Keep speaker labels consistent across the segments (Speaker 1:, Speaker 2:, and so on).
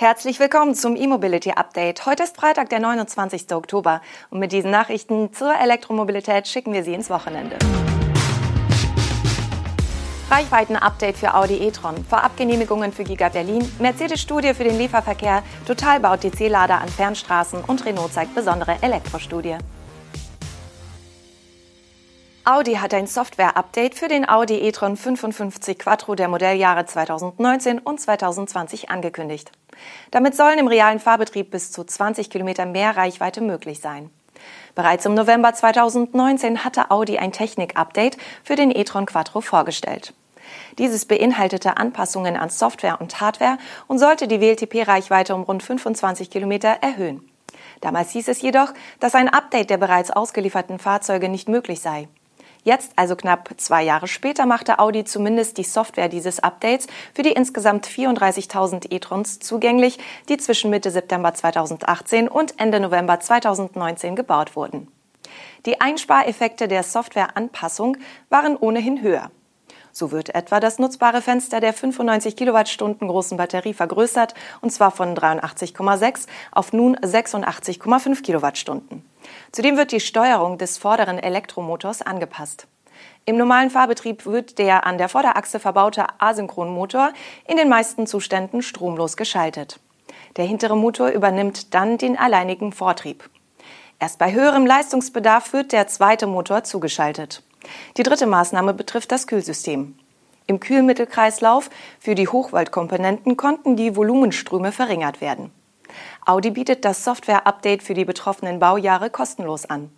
Speaker 1: Herzlich willkommen zum E-Mobility Update. Heute ist Freitag, der 29. Oktober. Und mit diesen Nachrichten zur Elektromobilität schicken wir Sie ins Wochenende. Reichweiten-Update für Audi e-tron, Vorabgenehmigungen für Giga Berlin, Mercedes-Studie für den Lieferverkehr, Total baut DC-Lader an Fernstraßen und Renault zeigt besondere Elektrostudie. Audi hat ein Software-Update für den Audi e-tron 55 Quattro der Modelljahre 2019 und 2020 angekündigt. Damit sollen im realen Fahrbetrieb bis zu 20 Kilometer mehr Reichweite möglich sein. Bereits im November 2019 hatte Audi ein Technik-Update für den e-tron Quattro vorgestellt. Dieses beinhaltete Anpassungen an Software und Hardware und sollte die WLTP-Reichweite um rund 25 Kilometer erhöhen. Damals hieß es jedoch, dass ein Update der bereits ausgelieferten Fahrzeuge nicht möglich sei. Jetzt, also knapp zwei Jahre später, machte Audi zumindest die Software dieses Updates für die insgesamt 34.000 e-trons zugänglich, die zwischen Mitte September 2018 und Ende November 2019 gebaut wurden. Die Einspareffekte der Softwareanpassung waren ohnehin höher. So wird etwa das nutzbare Fenster der 95 Kilowattstunden großen Batterie vergrößert, und zwar von 83,6 auf nun 86,5 Kilowattstunden. Zudem wird die Steuerung des vorderen Elektromotors angepasst. Im normalen Fahrbetrieb wird der an der Vorderachse verbaute Asynchronmotor in den meisten Zuständen stromlos geschaltet. Der hintere Motor übernimmt dann den alleinigen Vortrieb. Erst bei höherem Leistungsbedarf wird der zweite Motor zugeschaltet. Die dritte Maßnahme betrifft das Kühlsystem. Im Kühlmittelkreislauf für die Hochvoltkomponenten konnten die Volumenströme verringert werden. Audi bietet das Software-Update für die betroffenen Baujahre kostenlos an.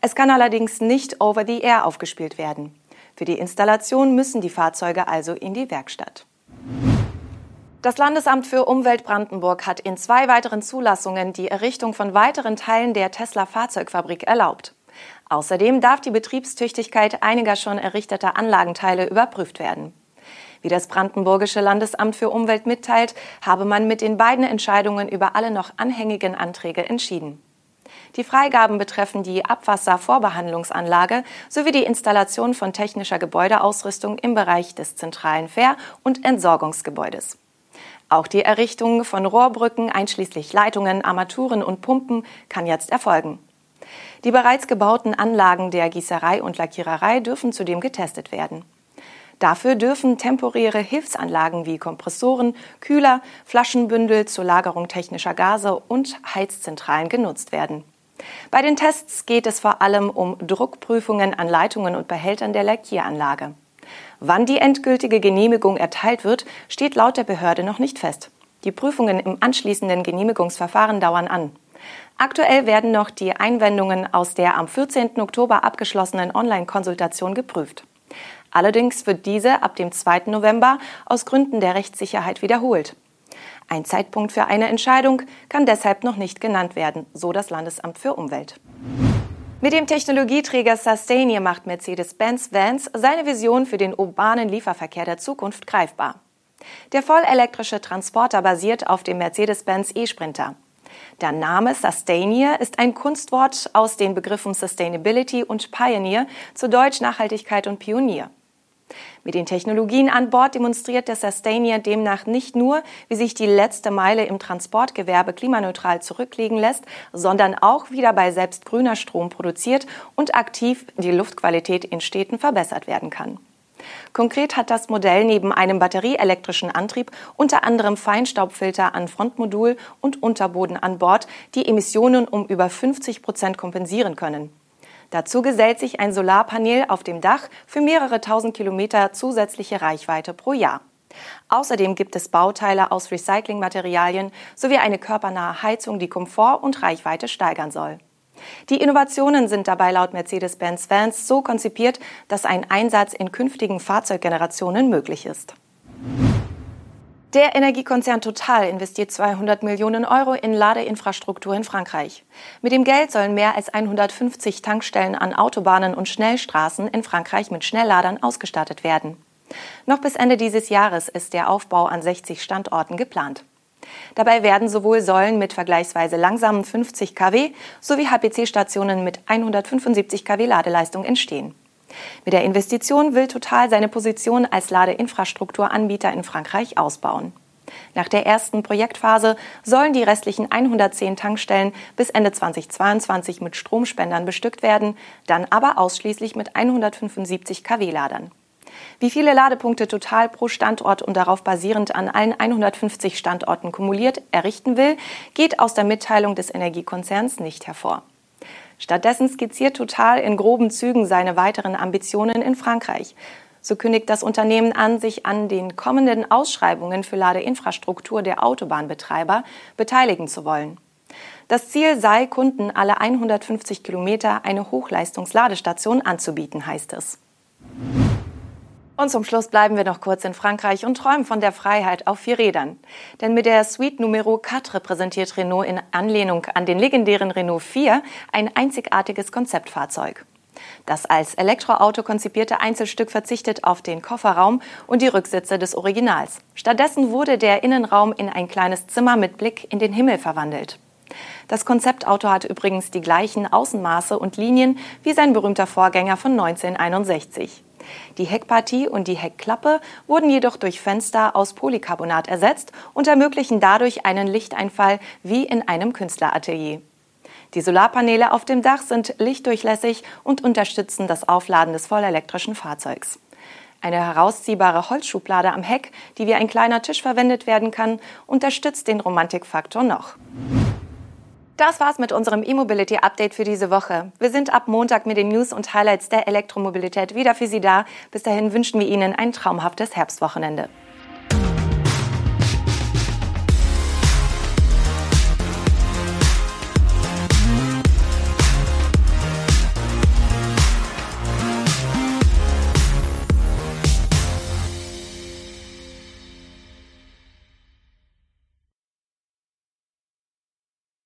Speaker 1: Es kann allerdings nicht over the air aufgespielt werden. Für die Installation müssen die Fahrzeuge also in die Werkstatt. Das Landesamt für Umwelt Brandenburg hat in zwei weiteren Zulassungen die Errichtung von weiteren Teilen der Tesla Fahrzeugfabrik erlaubt. Außerdem darf die Betriebstüchtigkeit einiger schon errichteter Anlagenteile überprüft werden. Wie das Brandenburgische Landesamt für Umwelt mitteilt, habe man mit den beiden Entscheidungen über alle noch anhängigen Anträge entschieden. Die Freigaben betreffen die Abwasservorbehandlungsanlage sowie die Installation von technischer Gebäudeausrüstung im Bereich des zentralen Fähr- und Entsorgungsgebäudes. Auch die Errichtung von Rohrbrücken einschließlich Leitungen, Armaturen und Pumpen kann jetzt erfolgen. Die bereits gebauten Anlagen der Gießerei und Lackiererei dürfen zudem getestet werden. Dafür dürfen temporäre Hilfsanlagen wie Kompressoren, Kühler, Flaschenbündel zur Lagerung technischer Gase und Heizzentralen genutzt werden. Bei den Tests geht es vor allem um Druckprüfungen an Leitungen und Behältern der Lackieranlage. Wann die endgültige Genehmigung erteilt wird, steht laut der Behörde noch nicht fest. Die Prüfungen im anschließenden Genehmigungsverfahren dauern an. Aktuell werden noch die Einwendungen aus der am 14. Oktober abgeschlossenen Online-Konsultation geprüft. Allerdings wird diese ab dem 2. November aus Gründen der Rechtssicherheit wiederholt. Ein Zeitpunkt für eine Entscheidung kann deshalb noch nicht genannt werden, so das Landesamt für Umwelt. Mit dem Technologieträger Sustainier macht Mercedes-Benz Vans seine Vision für den urbanen Lieferverkehr der Zukunft greifbar. Der vollelektrische Transporter basiert auf dem Mercedes-Benz E-Sprinter. Der Name Sustainier ist ein Kunstwort aus den Begriffen Sustainability und Pioneer, zu Deutsch Nachhaltigkeit und Pionier. Mit den Technologien an Bord demonstriert der Sustainier demnach nicht nur, wie sich die letzte Meile im Transportgewerbe klimaneutral zurücklegen lässt, sondern auch wieder bei selbst grüner Strom produziert und aktiv die Luftqualität in Städten verbessert werden kann. Konkret hat das Modell neben einem batterieelektrischen Antrieb unter anderem Feinstaubfilter an Frontmodul und Unterboden an Bord, die Emissionen um über 50 Prozent kompensieren können. Dazu gesellt sich ein Solarpanel auf dem Dach für mehrere tausend Kilometer zusätzliche Reichweite pro Jahr. Außerdem gibt es Bauteile aus Recyclingmaterialien sowie eine körpernahe Heizung, die Komfort und Reichweite steigern soll. Die Innovationen sind dabei laut Mercedes-Benz Vans so konzipiert, dass ein Einsatz in künftigen Fahrzeuggenerationen möglich ist. Der Energiekonzern Total investiert 200 Millionen Euro in Ladeinfrastruktur in Frankreich. Mit dem Geld sollen mehr als 150 Tankstellen an Autobahnen und Schnellstraßen in Frankreich mit Schnellladern ausgestattet werden. Noch bis Ende dieses Jahres ist der Aufbau an 60 Standorten geplant. Dabei werden sowohl Säulen mit vergleichsweise langsamen 50 kW sowie HPC-Stationen mit 175 kW Ladeleistung entstehen. Mit der Investition will Total seine Position als Ladeinfrastrukturanbieter in Frankreich ausbauen. Nach der ersten Projektphase sollen die restlichen 110 Tankstellen bis Ende 2022 mit Stromspendern bestückt werden, dann aber ausschließlich mit 175 kW-Ladern. Wie viele Ladepunkte Total pro Standort und darauf basierend an allen 150 Standorten kumuliert errichten will, geht aus der Mitteilung des Energiekonzerns nicht hervor. Stattdessen skizziert Total in groben Zügen seine weiteren Ambitionen in Frankreich. So kündigt das Unternehmen an, sich an den kommenden Ausschreibungen für Ladeinfrastruktur der Autobahnbetreiber beteiligen zu wollen. Das Ziel sei, Kunden alle 150 Kilometer eine Hochleistungsladestation anzubieten, heißt es. Und zum Schluss bleiben wir noch kurz in Frankreich und träumen von der Freiheit auf vier Rädern. Denn mit der Suite Numero 4 präsentiert Renault in Anlehnung an den legendären Renault 4 ein einzigartiges Konzeptfahrzeug. Das als Elektroauto konzipierte Einzelstück verzichtet auf den Kofferraum und die Rücksitze des Originals. Stattdessen wurde der Innenraum in ein kleines Zimmer mit Blick in den Himmel verwandelt. Das Konzeptauto hat übrigens die gleichen Außenmaße und Linien wie sein berühmter Vorgänger von 1961. Die Heckpartie und die Heckklappe wurden jedoch durch Fenster aus Polycarbonat ersetzt und ermöglichen dadurch einen Lichteinfall wie in einem Künstleratelier. Die Solarpaneele auf dem Dach sind lichtdurchlässig und unterstützen das Aufladen des vollelektrischen Fahrzeugs. Eine herausziehbare Holzschublade am Heck, die wie ein kleiner Tisch verwendet werden kann, unterstützt den Romantikfaktor noch. Das war's mit unserem E-Mobility Update für diese Woche. Wir sind ab Montag mit den News und Highlights der Elektromobilität wieder für Sie da. Bis dahin wünschen wir Ihnen ein traumhaftes Herbstwochenende.